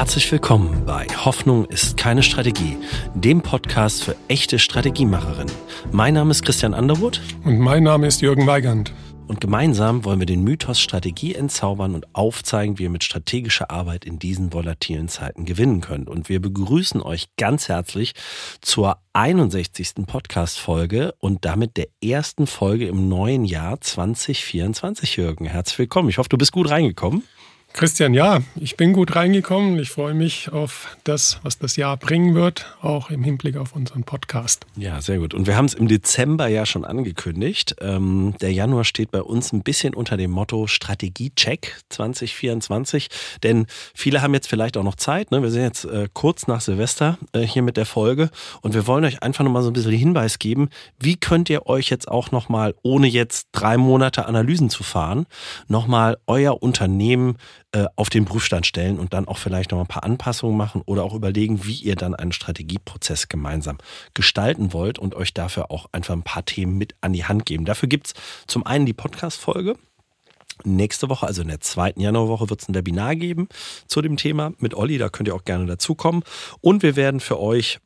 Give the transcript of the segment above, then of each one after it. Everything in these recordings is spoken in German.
Herzlich willkommen bei Hoffnung ist keine Strategie, dem Podcast für echte Strategiemacherinnen. Mein Name ist Christian Underwood. Und mein Name ist Jürgen Weigand. Und gemeinsam wollen wir den Mythos Strategie entzaubern und aufzeigen, wie ihr mit strategischer Arbeit in diesen volatilen Zeiten gewinnen könnt. Und wir begrüßen euch ganz herzlich zur 61. Podcast-Folge und damit der ersten Folge im neuen Jahr 2024, Jürgen. Herzlich willkommen. Ich hoffe, du bist gut reingekommen. Christian, ja, ich bin gut reingekommen. Ich freue mich auf das, was das Jahr bringen wird, auch im Hinblick auf unseren Podcast. Ja, sehr gut. Und wir haben es im Dezember ja schon angekündigt. Ähm, der Januar steht bei uns ein bisschen unter dem Motto Strategie-Check 2024. Denn viele haben jetzt vielleicht auch noch Zeit. Ne? Wir sind jetzt äh, kurz nach Silvester äh, hier mit der Folge und wir wollen euch einfach nochmal so ein bisschen Hinweis geben, wie könnt ihr euch jetzt auch nochmal, ohne jetzt drei Monate Analysen zu fahren, nochmal euer Unternehmen äh, auf den Prüfstand stellen und dann auch vielleicht noch ein paar Anpassungen machen oder auch überlegen, wie ihr dann einen Strategieprozess gemeinsam gestalten wollt und euch dafür auch einfach ein paar Themen mit an die Hand geben. Dafür gibt es zum einen die Podcast-Folge. Nächste Woche, also in der zweiten Januarwoche, wird es ein Webinar geben zu dem Thema mit Olli. Da könnt ihr auch gerne dazukommen. Und wir werden für euch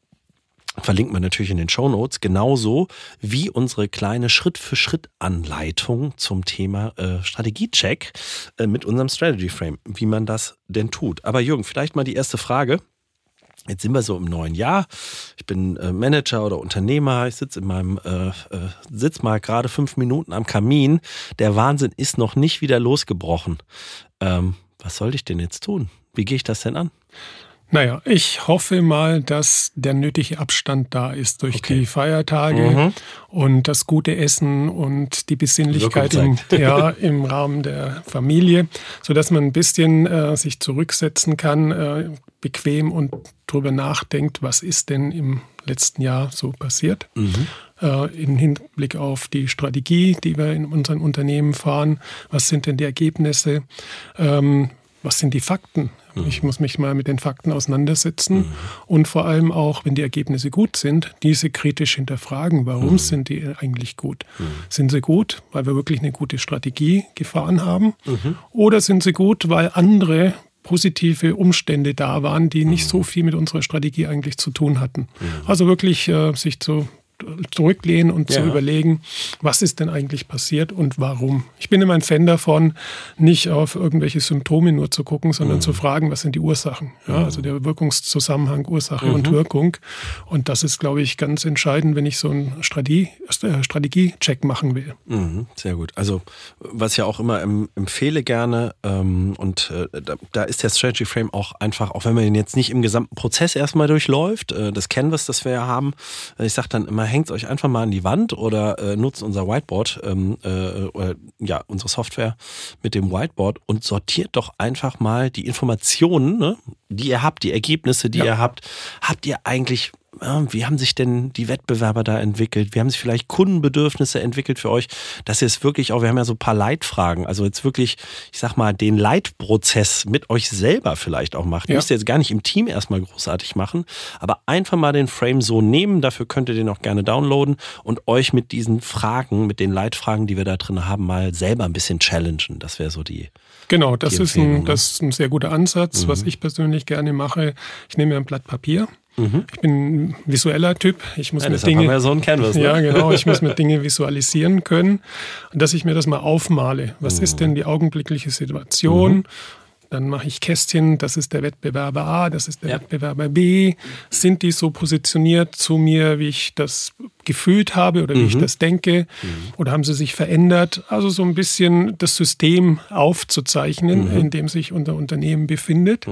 verlinkt man natürlich in den Show Notes, genauso wie unsere kleine Schritt-für-Schritt-Anleitung zum Thema äh, Strategiecheck äh, mit unserem Strategy Frame, wie man das denn tut. Aber Jürgen, vielleicht mal die erste Frage. Jetzt sind wir so im neuen Jahr. Ich bin äh, Manager oder Unternehmer. Ich sitze in meinem äh, äh, sitz mal gerade fünf Minuten am Kamin. Der Wahnsinn ist noch nicht wieder losgebrochen. Ähm, was soll ich denn jetzt tun? Wie gehe ich das denn an? Naja, ich hoffe mal, dass der nötige Abstand da ist durch okay. die Feiertage mhm. und das gute Essen und die Besinnlichkeit im, ja, im Rahmen der Familie, sodass man ein bisschen äh, sich zurücksetzen kann, äh, bequem und darüber nachdenkt, was ist denn im letzten Jahr so passiert. Mhm. Äh, Im Hinblick auf die Strategie, die wir in unseren Unternehmen fahren, was sind denn die Ergebnisse? Ähm, was sind die Fakten? Mhm. Ich muss mich mal mit den Fakten auseinandersetzen mhm. und vor allem auch, wenn die Ergebnisse gut sind, diese kritisch hinterfragen. Warum mhm. sind die eigentlich gut? Mhm. Sind sie gut, weil wir wirklich eine gute Strategie gefahren haben? Mhm. Oder sind sie gut, weil andere positive Umstände da waren, die nicht so viel mit unserer Strategie eigentlich zu tun hatten. Also wirklich äh, sich zu zurücklehnen und ja. zu überlegen, was ist denn eigentlich passiert und warum. Ich bin immer ein Fan davon, nicht auf irgendwelche Symptome nur zu gucken, sondern mhm. zu fragen, was sind die Ursachen. Ja, mhm. also der Wirkungszusammenhang, Ursache mhm. und Wirkung. Und das ist, glaube ich, ganz entscheidend, wenn ich so einen Strategie, äh, Strategie-Check machen will. Mhm. Sehr gut. Also was ich ja auch immer empfehle gerne ähm, und äh, da, da, ist der Strategy Frame auch einfach, auch wenn man ihn jetzt nicht im gesamten Prozess erstmal durchläuft, äh, das Canvas, das wir ja haben, ich sage dann immer, hängt es euch einfach mal an die Wand oder äh, nutzt unser Whiteboard, ähm, äh, oder, ja, unsere Software mit dem Whiteboard und sortiert doch einfach mal die Informationen, ne, die ihr habt, die Ergebnisse, die ja. ihr habt. Habt ihr eigentlich wie haben sich denn die Wettbewerber da entwickelt? Wie haben sich vielleicht Kundenbedürfnisse entwickelt für euch? Dass ihr es wirklich auch, wir haben ja so ein paar Leitfragen, also jetzt wirklich, ich sag mal, den Leitprozess mit euch selber vielleicht auch macht. Ja. Müsst ihr jetzt gar nicht im Team erstmal großartig machen, aber einfach mal den Frame so nehmen. Dafür könnt ihr den auch gerne downloaden und euch mit diesen Fragen, mit den Leitfragen, die wir da drin haben, mal selber ein bisschen challengen. Das wäre so die. Genau, das, ist ein, ne? das ist ein sehr guter Ansatz, mhm. was ich persönlich gerne mache. Ich nehme mir ein Blatt Papier Mhm. Ich bin ein visueller Typ. Ich muss ja, mit Dinge, ja so ein Canvas, ne? ja genau, ich muss mit Dinge visualisieren können, und dass ich mir das mal aufmale. Was mhm. ist denn die augenblickliche Situation? Mhm. Dann mache ich Kästchen, das ist der Wettbewerber A, das ist der ja. Wettbewerber B. Sind die so positioniert zu mir, wie ich das gefühlt habe oder wie ich mhm. das denke? Mhm. Oder haben sie sich verändert? Also so ein bisschen das System aufzuzeichnen, mhm. in dem sich unser Unternehmen befindet.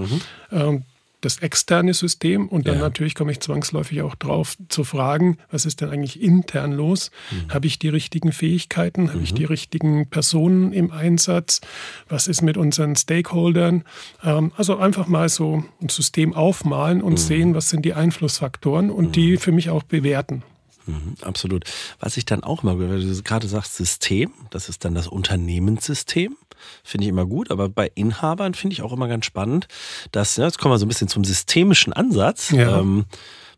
Ähm, das externe System und dann ja. natürlich komme ich zwangsläufig auch drauf zu fragen, was ist denn eigentlich intern los? Mhm. Habe ich die richtigen Fähigkeiten? Habe mhm. ich die richtigen Personen im Einsatz? Was ist mit unseren Stakeholdern? Ähm, also einfach mal so ein System aufmalen und mhm. sehen, was sind die Einflussfaktoren und die mhm. für mich auch bewerten. Mhm, absolut. Was ich dann auch mal, weil du gerade sagst, System, das ist dann das Unternehmenssystem finde ich immer gut, aber bei Inhabern finde ich auch immer ganz spannend, dass, ja, jetzt kommen wir so ein bisschen zum systemischen Ansatz, ja. ähm,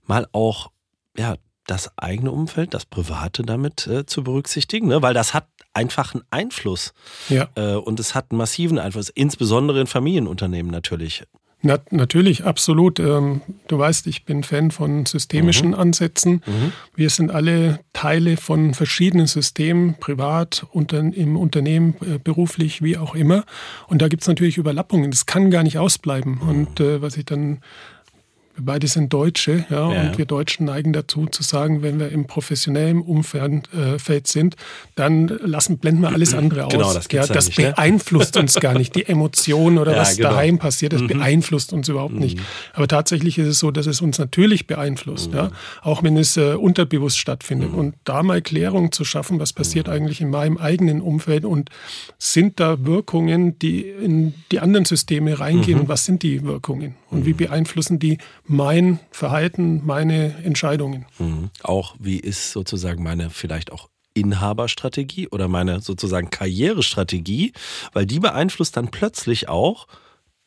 mal auch, ja, das eigene Umfeld, das Private damit äh, zu berücksichtigen, ne? weil das hat einfach einen Einfluss. Ja. Äh, und es hat einen massiven Einfluss, insbesondere in Familienunternehmen natürlich. Na, natürlich, absolut. Ähm, du weißt, ich bin Fan von systemischen mhm. Ansätzen. Mhm. Wir sind alle Teile von verschiedenen Systemen, privat, unter, im Unternehmen, äh, beruflich, wie auch immer. Und da gibt es natürlich Überlappungen. Das kann gar nicht ausbleiben. Mhm. Und äh, was ich dann beide sind Deutsche, ja, ja, und wir Deutschen neigen dazu zu sagen, wenn wir im professionellen Umfeld äh, sind, dann lassen, blenden wir alles andere genau, aus. Genau, das, ja, das nicht, ne? beeinflusst ne? uns gar nicht. Die Emotionen oder ja, was genau. daheim passiert, das mhm. beeinflusst uns überhaupt mhm. nicht. Aber tatsächlich ist es so, dass es uns natürlich beeinflusst, mhm. ja, auch wenn es äh, unterbewusst stattfindet. Mhm. Und da mal Klärung zu schaffen, was passiert mhm. eigentlich in meinem eigenen Umfeld und sind da Wirkungen, die in die anderen Systeme reingehen mhm. und was sind die Wirkungen und wie beeinflussen die mein Verhalten, meine Entscheidungen. Mhm. Auch wie ist sozusagen meine vielleicht auch Inhaberstrategie oder meine sozusagen Karrierestrategie, weil die beeinflusst dann plötzlich auch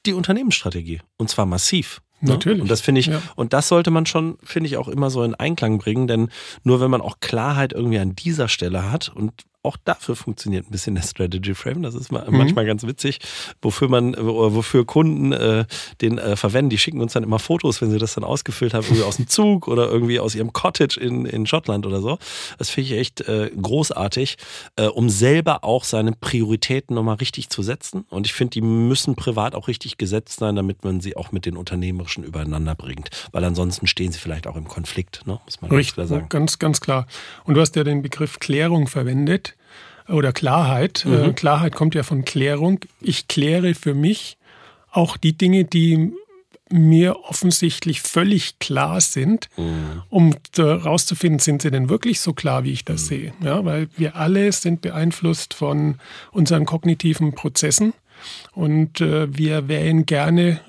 die Unternehmensstrategie und zwar massiv. Ne? Natürlich. Und das finde ich, ja. und das sollte man schon, finde ich, auch immer so in Einklang bringen, denn nur wenn man auch Klarheit irgendwie an dieser Stelle hat und auch dafür funktioniert ein bisschen der Strategy Frame. Das ist mhm. manchmal ganz witzig, wofür man, wofür Kunden äh, den äh, verwenden. Die schicken uns dann immer Fotos, wenn sie das dann ausgefüllt haben, irgendwie aus dem Zug oder irgendwie aus ihrem Cottage in, in Schottland oder so. Das finde ich echt äh, großartig, äh, um selber auch seine Prioritäten nochmal richtig zu setzen. Und ich finde, die müssen privat auch richtig gesetzt sein, damit man sie auch mit den Unternehmerischen übereinander bringt. Weil ansonsten stehen sie vielleicht auch im Konflikt, ne? muss man richtig, ganz klar sagen. Ganz, ganz klar. Und du hast ja den Begriff Klärung verwendet oder Klarheit. Äh, mhm. Klarheit kommt ja von Klärung. Ich kläre für mich auch die Dinge, die mir offensichtlich völlig klar sind, mhm. um herauszufinden, sind sie denn wirklich so klar, wie ich das mhm. sehe. Ja, weil wir alle sind beeinflusst von unseren kognitiven Prozessen und äh, wir wählen gerne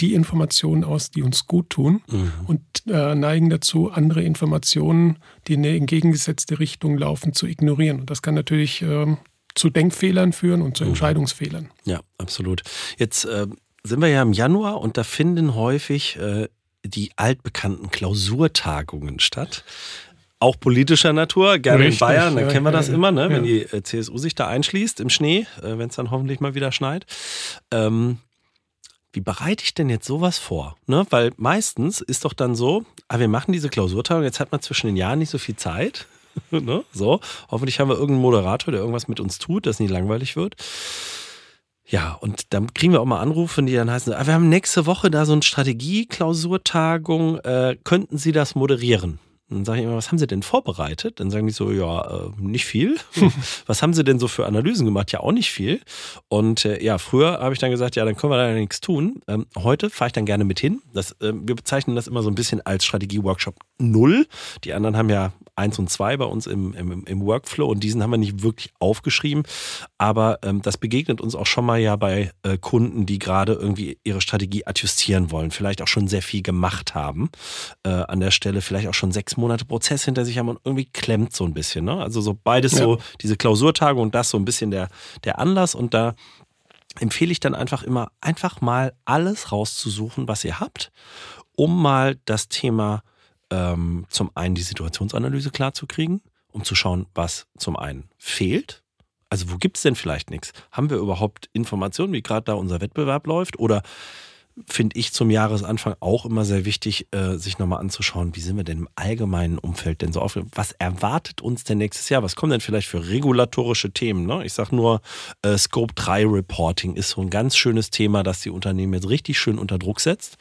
die Informationen aus, die uns gut tun mhm. und äh, neigen dazu, andere Informationen, die in eine entgegengesetzte Richtung laufen, zu ignorieren. Und das kann natürlich äh, zu Denkfehlern führen und zu mhm. Entscheidungsfehlern. Ja, absolut. Jetzt äh, sind wir ja im Januar und da finden häufig äh, die altbekannten Klausurtagungen statt auch politischer Natur, gerne Richtig, in Bayern, da ja, kennen wir das ja, immer, ne? Ja. wenn die äh, CSU sich da einschließt im Schnee, äh, wenn es dann hoffentlich mal wieder schneit. Ähm, wie bereite ich denn jetzt sowas vor? Ne? Weil meistens ist doch dann so, ah, wir machen diese Klausurtagung, jetzt hat man zwischen den Jahren nicht so viel Zeit. ne? So, hoffentlich haben wir irgendeinen Moderator, der irgendwas mit uns tut, dass nicht langweilig wird. Ja, und dann kriegen wir auch mal Anrufe, die dann heißen, ah, wir haben nächste Woche da so eine Strategie-Klausurtagung, äh, könnten Sie das moderieren? Dann sage ich immer, was haben Sie denn vorbereitet? Dann sagen die so, ja, äh, nicht viel. was haben Sie denn so für Analysen gemacht? Ja, auch nicht viel. Und äh, ja, früher habe ich dann gesagt, ja, dann können wir da nichts tun. Ähm, heute fahre ich dann gerne mit hin. Das, äh, wir bezeichnen das immer so ein bisschen als Strategie-Workshop Null. Die anderen haben ja eins und zwei bei uns im, im, im Workflow und diesen haben wir nicht wirklich aufgeschrieben. Aber ähm, das begegnet uns auch schon mal ja bei äh, Kunden, die gerade irgendwie ihre Strategie adjustieren wollen, vielleicht auch schon sehr viel gemacht haben äh, an der Stelle, vielleicht auch schon sechs Monate Prozess hinter sich haben und irgendwie klemmt so ein bisschen. Ne? Also so beides ja. so, diese Klausurtage und das so ein bisschen der, der Anlass und da empfehle ich dann einfach immer, einfach mal alles rauszusuchen, was ihr habt, um mal das Thema ähm, zum einen die Situationsanalyse klarzukriegen, um zu schauen, was zum einen fehlt. Also wo gibt es denn vielleicht nichts? Haben wir überhaupt Informationen, wie gerade da unser Wettbewerb läuft? Oder finde ich zum Jahresanfang auch immer sehr wichtig, äh, sich nochmal anzuschauen, wie sind wir denn im allgemeinen Umfeld denn so auf? Was erwartet uns denn nächstes Jahr? Was kommen denn vielleicht für regulatorische Themen? Ne? Ich sage nur, äh, Scope 3 Reporting ist so ein ganz schönes Thema, das die Unternehmen jetzt richtig schön unter Druck setzt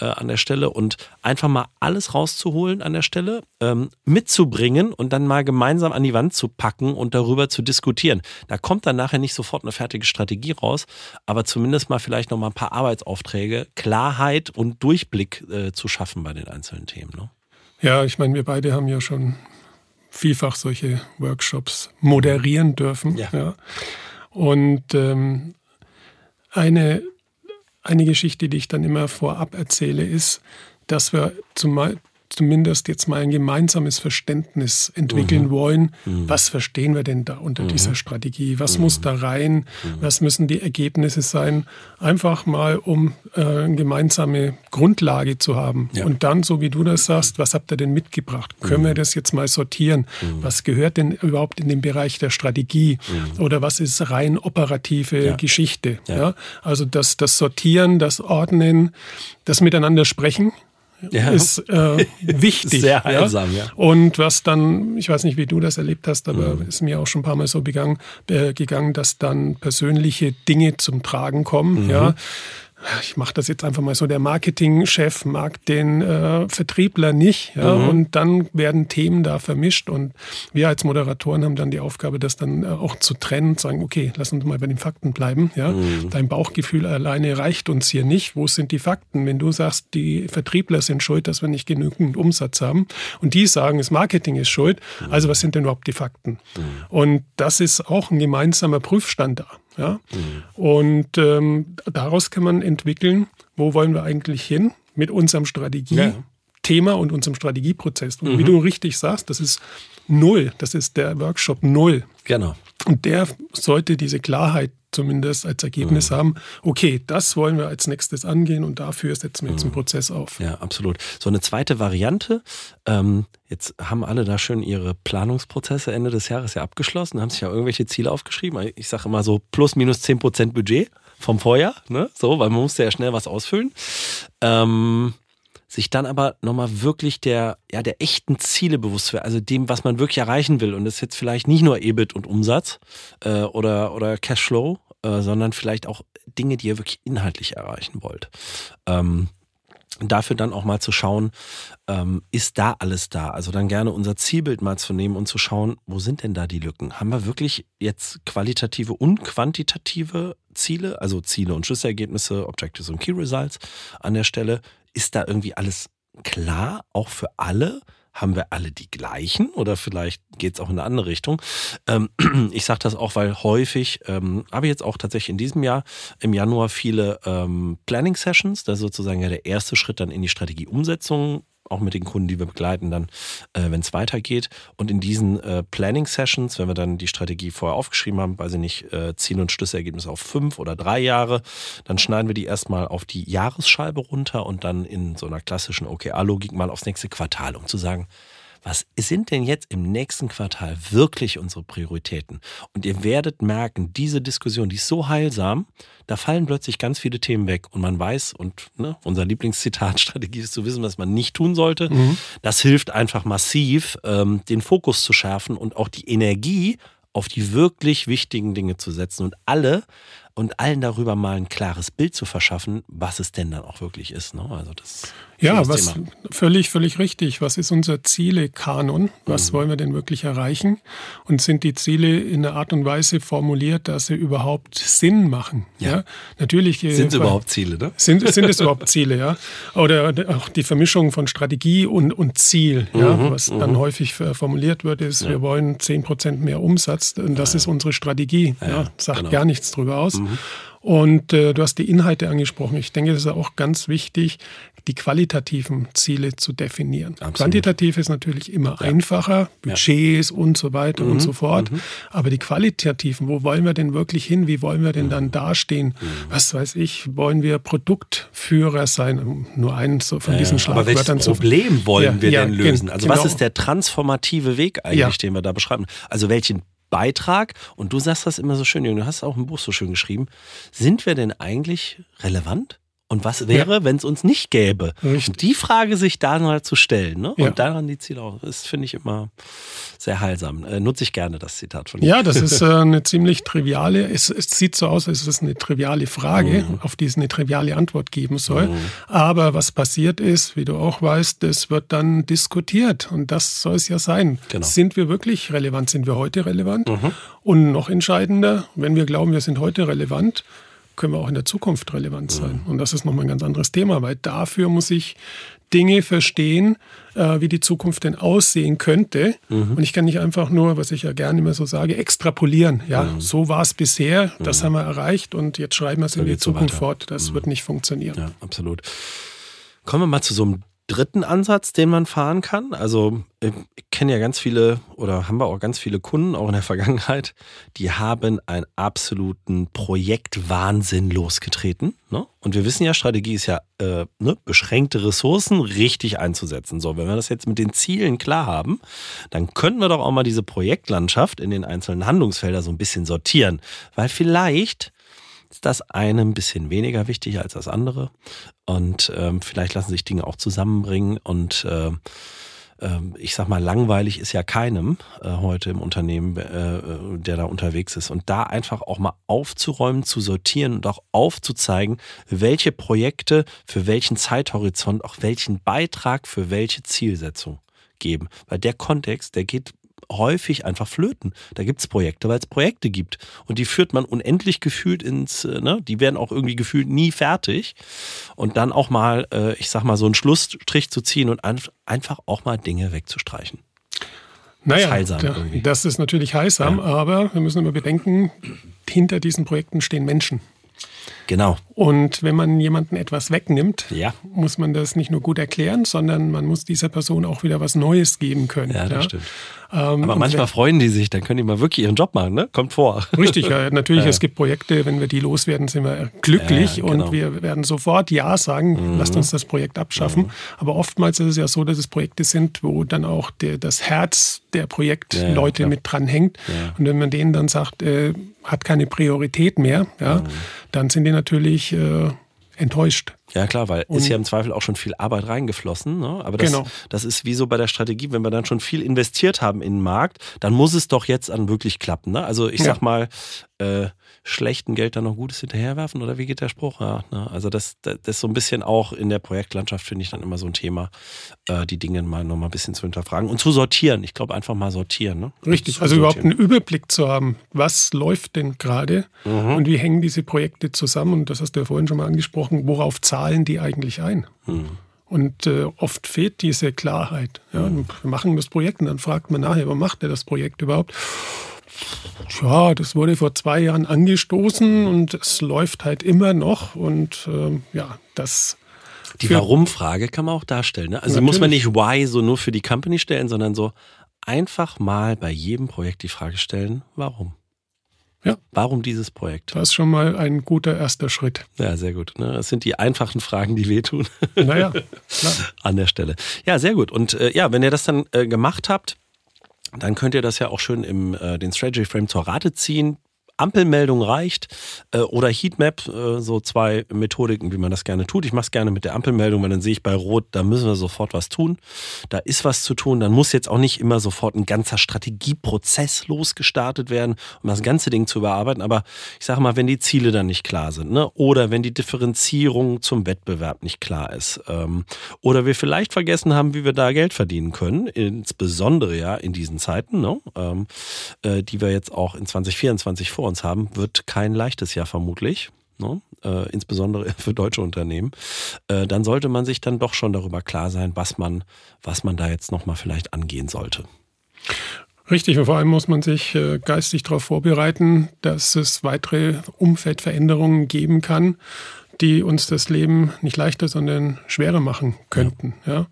äh, an der Stelle und einfach mal alles rauszuholen an der Stelle, ähm, mitzubringen und dann mal gemeinsam an die Wand zu packen und darüber zu diskutieren. Da kommt dann nachher nicht sofort eine fertige Strategie raus, aber zumindest mal vielleicht nochmal ein paar Arbeitsaufträge Vorträge Klarheit und Durchblick äh, zu schaffen bei den einzelnen Themen. Ne? Ja, ich meine, wir beide haben ja schon vielfach solche Workshops moderieren dürfen. Ja. ja. Und ähm, eine, eine Geschichte, die ich dann immer vorab erzähle, ist, dass wir zum, zumindest jetzt mal ein gemeinsames Verständnis entwickeln mhm. wollen. Mhm. Was verstehen wir denn da unter mhm. dieser Strategie? Was muss da rein? Was müssen die Ergebnisse sein? Einfach mal, um äh, eine gemeinsame Grundlage zu haben. Ja. Und dann, so wie du das sagst, was habt ihr denn mitgebracht? Können wir das jetzt mal sortieren? Was gehört denn überhaupt in den Bereich der Strategie? Oder was ist rein operative ja. Geschichte? Ja. ja. Also das, das Sortieren, das Ordnen, das Miteinander sprechen ja. ist äh, wichtig. Sehr heilsam, ja? ja? Und was dann, ich weiß nicht, wie du das erlebt hast, aber mhm. ist mir auch schon ein paar Mal so begangen, äh, gegangen, dass dann persönliche Dinge zum Tragen kommen. Mhm. Ja, ich mache das jetzt einfach mal so, der Marketingchef mag den äh, Vertriebler nicht. Ja, mhm. Und dann werden Themen da vermischt. Und wir als Moderatoren haben dann die Aufgabe, das dann äh, auch zu trennen, zu sagen, okay, lass uns mal bei den Fakten bleiben. Ja, mhm. Dein Bauchgefühl alleine reicht uns hier nicht. Wo sind die Fakten? Wenn du sagst, die Vertriebler sind schuld, dass wir nicht genügend Umsatz haben und die sagen, das Marketing ist schuld, mhm. also was sind denn überhaupt die Fakten? Mhm. Und das ist auch ein gemeinsamer Prüfstand da. Ja? Mhm. Und ähm, daraus kann man entwickeln, wo wollen wir eigentlich hin mit unserem Strategie-Thema ja. und unserem Strategieprozess. Und mhm. wie du richtig sagst, das ist null. Das ist der Workshop null. Genau. Und der sollte diese Klarheit zumindest als Ergebnis mhm. haben, okay, das wollen wir als nächstes angehen und dafür setzen wir jetzt einen mhm. Prozess auf. Ja, absolut. So eine zweite Variante, ähm, jetzt haben alle da schön ihre Planungsprozesse Ende des Jahres ja abgeschlossen, haben sich ja irgendwelche Ziele aufgeschrieben. Ich sage immer so plus minus 10 Prozent Budget vom Vorjahr, ne? so, weil man musste ja schnell was ausfüllen. Ähm, sich dann aber nochmal wirklich der, ja, der echten Ziele bewusst wird, also dem, was man wirklich erreichen will. Und das ist jetzt vielleicht nicht nur EBIT und Umsatz äh, oder, oder Cashflow, äh, sondern vielleicht auch Dinge, die ihr wirklich inhaltlich erreichen wollt. Ähm, dafür dann auch mal zu schauen, ähm, ist da alles da? Also dann gerne unser Zielbild mal zu nehmen und zu schauen, wo sind denn da die Lücken? Haben wir wirklich jetzt qualitative und quantitative Ziele, also Ziele und Schlüsselergebnisse, Objectives und Key Results an der Stelle? Ist da irgendwie alles klar, auch für alle? haben wir alle die gleichen oder vielleicht geht es auch in eine andere Richtung. Ähm, ich sage das auch, weil häufig ähm, habe ich jetzt auch tatsächlich in diesem Jahr im Januar viele ähm, Planning Sessions, ist sozusagen ja der erste Schritt dann in die Strategieumsetzung auch mit den Kunden, die wir begleiten, dann, äh, wenn es weitergeht. Und in diesen äh, Planning-Sessions, wenn wir dann die Strategie vorher aufgeschrieben haben, weiß ich nicht, äh, Ziel- und Schlüsselergebnis auf fünf oder drei Jahre, dann schneiden wir die erstmal auf die Jahresscheibe runter und dann in so einer klassischen OKR-Logik mal aufs nächste Quartal, um zu sagen, was sind denn jetzt im nächsten Quartal wirklich unsere Prioritäten? Und ihr werdet merken, diese Diskussion, die ist so heilsam, da fallen plötzlich ganz viele Themen weg und man weiß, und ne, unser Lieblingszitat, Strategie ist zu wissen, was man nicht tun sollte. Mhm. Das hilft einfach massiv, ähm, den Fokus zu schärfen und auch die Energie auf die wirklich wichtigen Dinge zu setzen. Und alle und allen darüber mal ein klares Bild zu verschaffen, was es denn dann auch wirklich ist. Ne? Also das ja, was Thema. völlig, völlig richtig. Was ist unser Ziele-Kanon? Was mhm. wollen wir denn wirklich erreichen? Und sind die Ziele in einer Art und Weise formuliert, dass sie überhaupt Sinn machen? Ja. ja? Natürlich. Äh, sind es überhaupt Ziele, ne? Sind, sind es überhaupt Ziele, ja? Oder auch die Vermischung von Strategie und, und Ziel, mhm, ja? Was mhm. dann häufig formuliert wird, ist, ja. wir wollen 10% mehr Umsatz. Und das ist unsere Strategie. Ja, Sagt genau. gar nichts drüber aus. Mhm. Und äh, du hast die Inhalte angesprochen. Ich denke, das ist auch ganz wichtig, die qualitativen Ziele zu definieren. Absolut. Quantitativ ist natürlich immer ja. einfacher, Budgets ja. und so weiter mhm. und so fort. Mhm. Aber die qualitativen, wo wollen wir denn wirklich hin? Wie wollen wir denn dann mhm. dastehen? Mhm. Was weiß ich, wollen wir Produktführer sein? Nur eins von ja, diesen Schlagwörtern. Aber welches Problem wollen wir denn lösen? Also genau. was ist der transformative Weg eigentlich, den wir da beschreiben? Also welchen Beitrag, und du sagst das immer so schön, du hast auch ein Buch so schön geschrieben, sind wir denn eigentlich relevant? Und was wäre, ja. wenn es uns nicht gäbe? Richtig. die Frage sich da mal zu stellen ne? und daran die Ziele auch, das finde ich immer sehr heilsam. Äh, nutze ich gerne das Zitat von dir. Ja, das ist äh, eine ziemlich triviale, es, es, sieht so aus, als ist es eine triviale Frage, mhm. auf die es eine triviale Antwort geben soll. Mhm. Aber was passiert ist, wie du auch weißt, das wird dann diskutiert und das soll es ja sein. Genau. Sind wir wirklich relevant? Sind wir heute relevant? Mhm. Und noch entscheidender, wenn wir glauben, wir sind heute relevant, können wir auch in der Zukunft relevant sein. Mhm. Und das ist nochmal ein ganz anderes Thema, weil dafür muss ich Dinge verstehen, äh, wie die Zukunft denn aussehen könnte. Mhm. Und ich kann nicht einfach nur, was ich ja gerne immer so sage, extrapolieren. Ja, mhm. so war es bisher, das mhm. haben wir erreicht und jetzt schreiben wir es in die Zukunft so fort. Das mhm. wird nicht funktionieren. Ja, absolut. Kommen wir mal zu so einem dritten Ansatz, den man fahren kann. Also ich kenne ja ganz viele oder haben wir auch ganz viele Kunden, auch in der Vergangenheit, die haben einen absoluten Projektwahnsinn losgetreten. Ne? Und wir wissen ja, Strategie ist ja äh, ne, beschränkte Ressourcen richtig einzusetzen. So, wenn wir das jetzt mit den Zielen klar haben, dann können wir doch auch mal diese Projektlandschaft in den einzelnen Handlungsfeldern so ein bisschen sortieren. Weil vielleicht das eine ein bisschen weniger wichtig als das andere. Und ähm, vielleicht lassen sich Dinge auch zusammenbringen. Und äh, äh, ich sag mal, langweilig ist ja keinem äh, heute im Unternehmen, äh, der da unterwegs ist. Und da einfach auch mal aufzuräumen, zu sortieren und auch aufzuzeigen, welche Projekte für welchen Zeithorizont auch welchen Beitrag für welche Zielsetzung geben. Weil der Kontext, der geht häufig einfach flöten. Da gibt es Projekte, weil es Projekte gibt. Und die führt man unendlich gefühlt ins, äh, ne, die werden auch irgendwie gefühlt nie fertig. Und dann auch mal, äh, ich sag mal, so einen Schlussstrich zu ziehen und einfach auch mal Dinge wegzustreichen. Naja, das, das ist natürlich heilsam, ja. aber wir müssen immer bedenken, hinter diesen Projekten stehen Menschen. Genau. Und wenn man jemanden etwas wegnimmt, ja. muss man das nicht nur gut erklären, sondern man muss dieser Person auch wieder was Neues geben können. Ja, das ja. stimmt. Ähm, Aber manchmal freuen die sich, dann können die mal wirklich ihren Job machen, ne? Kommt vor. Richtig, ja, natürlich. Es gibt Projekte, wenn wir die loswerden, sind wir glücklich genau. und wir werden sofort Ja sagen, mhm. lasst uns das Projekt abschaffen. Mhm. Aber oftmals ist es ja so, dass es Projekte sind, wo dann auch der, das Herz der Projektleute mit dran hängt. Und wenn man denen dann sagt, äh, hat keine Priorität mehr, ja, mhm. dann sind die natürlich äh, enttäuscht. Ja klar, weil und ist ja im Zweifel auch schon viel Arbeit reingeflossen. Ne? Aber das, genau. das ist wie so bei der Strategie, wenn wir dann schon viel investiert haben in den Markt, dann muss es doch jetzt an wirklich klappen. Ne? Also ich ja. sag mal, äh, schlechten Geld dann noch Gutes hinterherwerfen oder wie geht der Spruch? Ja, ne? Also das, das ist so ein bisschen auch in der Projektlandschaft, finde ich dann immer so ein Thema, äh, die Dinge mal noch mal ein bisschen zu hinterfragen und zu sortieren. Ich glaube einfach mal sortieren. Ne? Richtig, also überhaupt einen Überblick zu haben, was läuft denn gerade mhm. und wie hängen diese Projekte zusammen und das hast du ja vorhin schon mal angesprochen, worauf zahlen die eigentlich ein? Mhm. Und äh, oft fehlt diese Klarheit. Ja, mhm. wir machen das Projekt und dann fragt man nachher, warum macht er das Projekt überhaupt? Ja, das wurde vor zwei Jahren angestoßen und es läuft halt immer noch. Und ähm, ja, das. Die Warum-Frage kann man auch darstellen. Ne? Also Natürlich. muss man nicht Why so nur für die Company stellen, sondern so einfach mal bei jedem Projekt die Frage stellen, warum? Ja. Warum dieses Projekt? Das ist schon mal ein guter erster Schritt. Ja, sehr gut. Ne? Das sind die einfachen Fragen, die wehtun. Naja, klar. An der Stelle. Ja, sehr gut. Und äh, ja, wenn ihr das dann äh, gemacht habt, dann könnt ihr das ja auch schön im äh, den Strategy Frame zur Rate ziehen. Ampelmeldung reicht äh, oder Heatmap, äh, so zwei Methodiken, wie man das gerne tut. Ich mache es gerne mit der Ampelmeldung, weil dann sehe ich bei Rot, da müssen wir sofort was tun. Da ist was zu tun. Dann muss jetzt auch nicht immer sofort ein ganzer Strategieprozess losgestartet werden, um das ganze Ding zu überarbeiten. Aber ich sage mal, wenn die Ziele dann nicht klar sind, ne? oder wenn die Differenzierung zum Wettbewerb nicht klar ist, ähm, oder wir vielleicht vergessen haben, wie wir da Geld verdienen können, insbesondere ja in diesen Zeiten, ne? ähm, äh, die wir jetzt auch in 2024 vor vor uns haben, wird kein leichtes Jahr vermutlich. Ne? Äh, insbesondere für deutsche Unternehmen, äh, dann sollte man sich dann doch schon darüber klar sein, was man, was man da jetzt nochmal vielleicht angehen sollte. Richtig, und vor allem muss man sich äh, geistig darauf vorbereiten, dass es weitere Umfeldveränderungen geben kann, die uns das Leben nicht leichter, sondern schwerer machen könnten. Ja.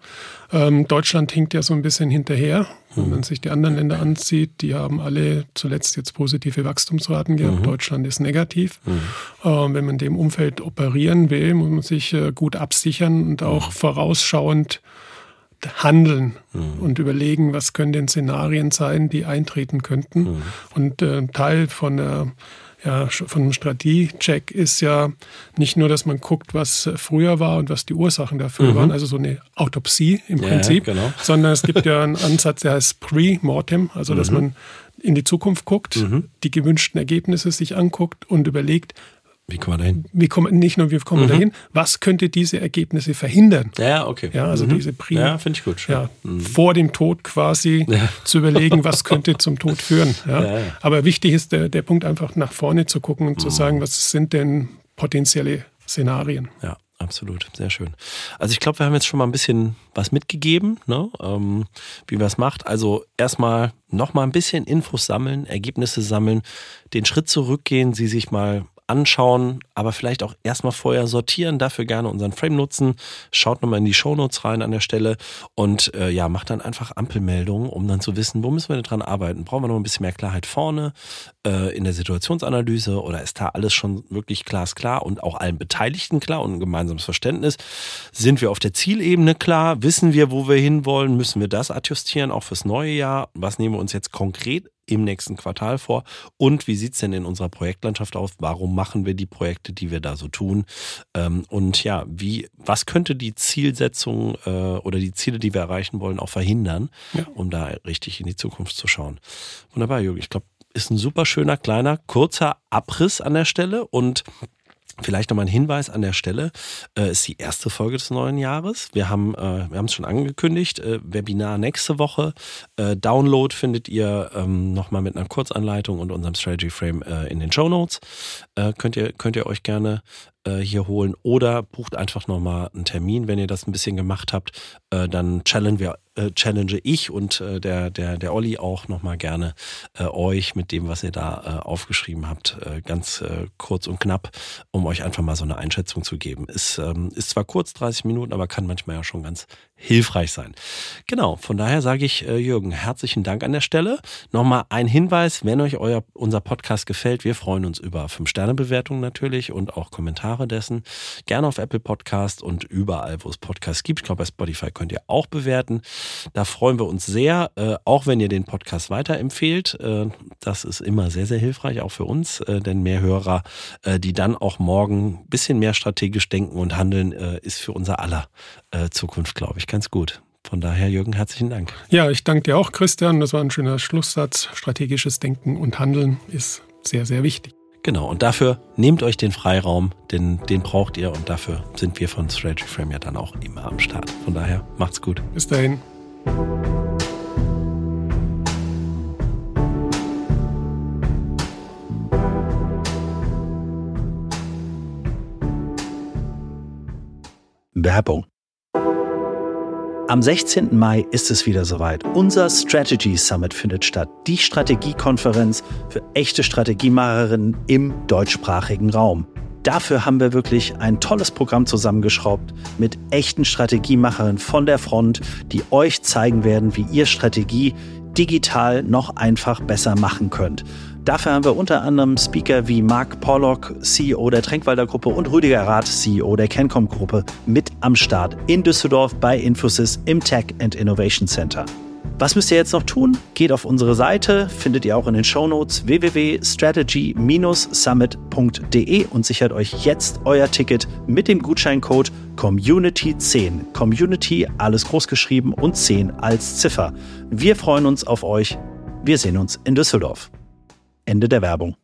ja. Ähm, Deutschland hinkt ja so ein bisschen hinterher. Mhm. Wenn man sich die anderen Länder ansieht, die haben alle zuletzt jetzt positive Wachstumsraten gehabt. Mhm. Deutschland ist negativ. Mhm. Ähm, wenn man dem Umfeld operieren will, muss man sich äh, gut absichern und auch mhm. vorausschauend handeln mhm. und überlegen, was können denn Szenarien sein, die eintreten könnten. Mhm. Und äh, Teil von der ja, von einem Strategiecheck ist ja nicht nur, dass man guckt, was früher war und was die Ursachen dafür mhm. waren, also so eine Autopsie im ja, Prinzip, genau. sondern es gibt ja einen Ansatz, der heißt Pre-Mortem, also dass mhm. man in die Zukunft guckt, mhm. die gewünschten Ergebnisse sich anguckt und überlegt, wie kommen wir dahin? Wie kommen, nicht nur wie kommen mhm. wir dahin, was könnte diese Ergebnisse verhindern? Ja, okay. Ja, also mhm. diese Pri Ja, finde ich gut. Ja, mhm. Vor dem Tod quasi ja. zu überlegen, was könnte zum Tod führen. Ja? ja, ja. Aber wichtig ist der, der Punkt einfach nach vorne zu gucken und zu mhm. sagen, was sind denn potenzielle Szenarien? Ja. Absolut, sehr schön. Also ich glaube, wir haben jetzt schon mal ein bisschen was mitgegeben, ne? ähm, wie man es macht. Also erstmal noch mal ein bisschen Infos sammeln, Ergebnisse sammeln, den Schritt zurückgehen, sie sich mal anschauen, aber vielleicht auch erstmal vorher sortieren, dafür gerne unseren Frame nutzen. Schaut nochmal in die Shownotes rein an der Stelle und äh, ja, macht dann einfach Ampelmeldungen, um dann zu wissen, wo müssen wir denn dran arbeiten? Brauchen wir noch ein bisschen mehr Klarheit vorne äh, in der Situationsanalyse oder ist da alles schon wirklich glasklar und auch allen Beteiligten klar und ein gemeinsames Verständnis? Sind wir auf der Zielebene klar? Wissen wir, wo wir hinwollen? Müssen wir das adjustieren, auch fürs neue Jahr? Was nehmen wir uns jetzt konkret im nächsten Quartal vor? Und wie sieht es denn in unserer Projektlandschaft aus? Warum machen wir die Projekte, die wir da so tun? Ähm, und ja, wie, was könnte die Zielsetzung äh, oder die Ziele, die wir erreichen wollen, auch verhindern, ja. um da richtig in die Zukunft zu schauen? Wunderbar, Jürgen. Ich glaube, ist ein super schöner, kleiner, kurzer Abriss an der Stelle und Vielleicht nochmal ein Hinweis an der Stelle. Äh, ist die erste Folge des neuen Jahres. Wir haben äh, es schon angekündigt. Äh, Webinar nächste Woche. Äh, Download findet ihr ähm, nochmal mit einer Kurzanleitung und unserem Strategy Frame äh, in den Show Notes. Äh, könnt, ihr, könnt ihr euch gerne äh, hier holen oder bucht einfach nochmal einen Termin, wenn ihr das ein bisschen gemacht habt. Dann challenge, wir, äh, challenge ich und äh, der, der, der Olli auch nochmal gerne äh, euch mit dem, was ihr da äh, aufgeschrieben habt, äh, ganz äh, kurz und knapp, um euch einfach mal so eine Einschätzung zu geben. Ist, ähm, ist zwar kurz, 30 Minuten, aber kann manchmal ja schon ganz hilfreich sein. Genau, von daher sage ich äh, Jürgen, herzlichen Dank an der Stelle. Nochmal ein Hinweis, wenn euch euer, unser Podcast gefällt, wir freuen uns über 5-Sterne-Bewertungen natürlich und auch Kommentare dessen. Gerne auf Apple Podcast und überall, wo es Podcasts gibt. Ich glaube, bei Spotify könnt ihr auch bewerten. Da freuen wir uns sehr, äh, auch wenn ihr den Podcast weiterempfehlt. Äh, das ist immer sehr, sehr hilfreich, auch für uns, äh, denn mehr Hörer, äh, die dann auch morgen ein bisschen mehr strategisch denken und handeln, äh, ist für unser aller äh, Zukunft, glaube ich, ganz gut. Von daher, Jürgen, herzlichen Dank. Ja, ich danke dir auch, Christian. Das war ein schöner Schlusssatz. Strategisches Denken und Handeln ist sehr, sehr wichtig. Genau, und dafür nehmt euch den Freiraum, denn den braucht ihr und dafür sind wir von Strategy Frame ja dann auch immer am Start. Von daher, macht's gut. Bis dahin. Werbung am 16. Mai ist es wieder soweit. Unser Strategy Summit findet statt. Die Strategiekonferenz für echte Strategiemacherinnen im deutschsprachigen Raum. Dafür haben wir wirklich ein tolles Programm zusammengeschraubt mit echten Strategiemacherinnen von der Front, die euch zeigen werden, wie ihr Strategie digital noch einfach besser machen könnt. Dafür haben wir unter anderem Speaker wie Mark Pollock, CEO der Tränkwalder Gruppe und Rüdiger Rath, CEO der Cancom Gruppe, mit am Start in Düsseldorf bei Infosys im Tech and Innovation Center. Was müsst ihr jetzt noch tun? Geht auf unsere Seite, findet ihr auch in den Shownotes www.strategy-summit.de und sichert euch jetzt euer Ticket mit dem Gutscheincode Community10. Community alles groß geschrieben und 10 als Ziffer. Wir freuen uns auf euch. Wir sehen uns in Düsseldorf. Ende der Werbung.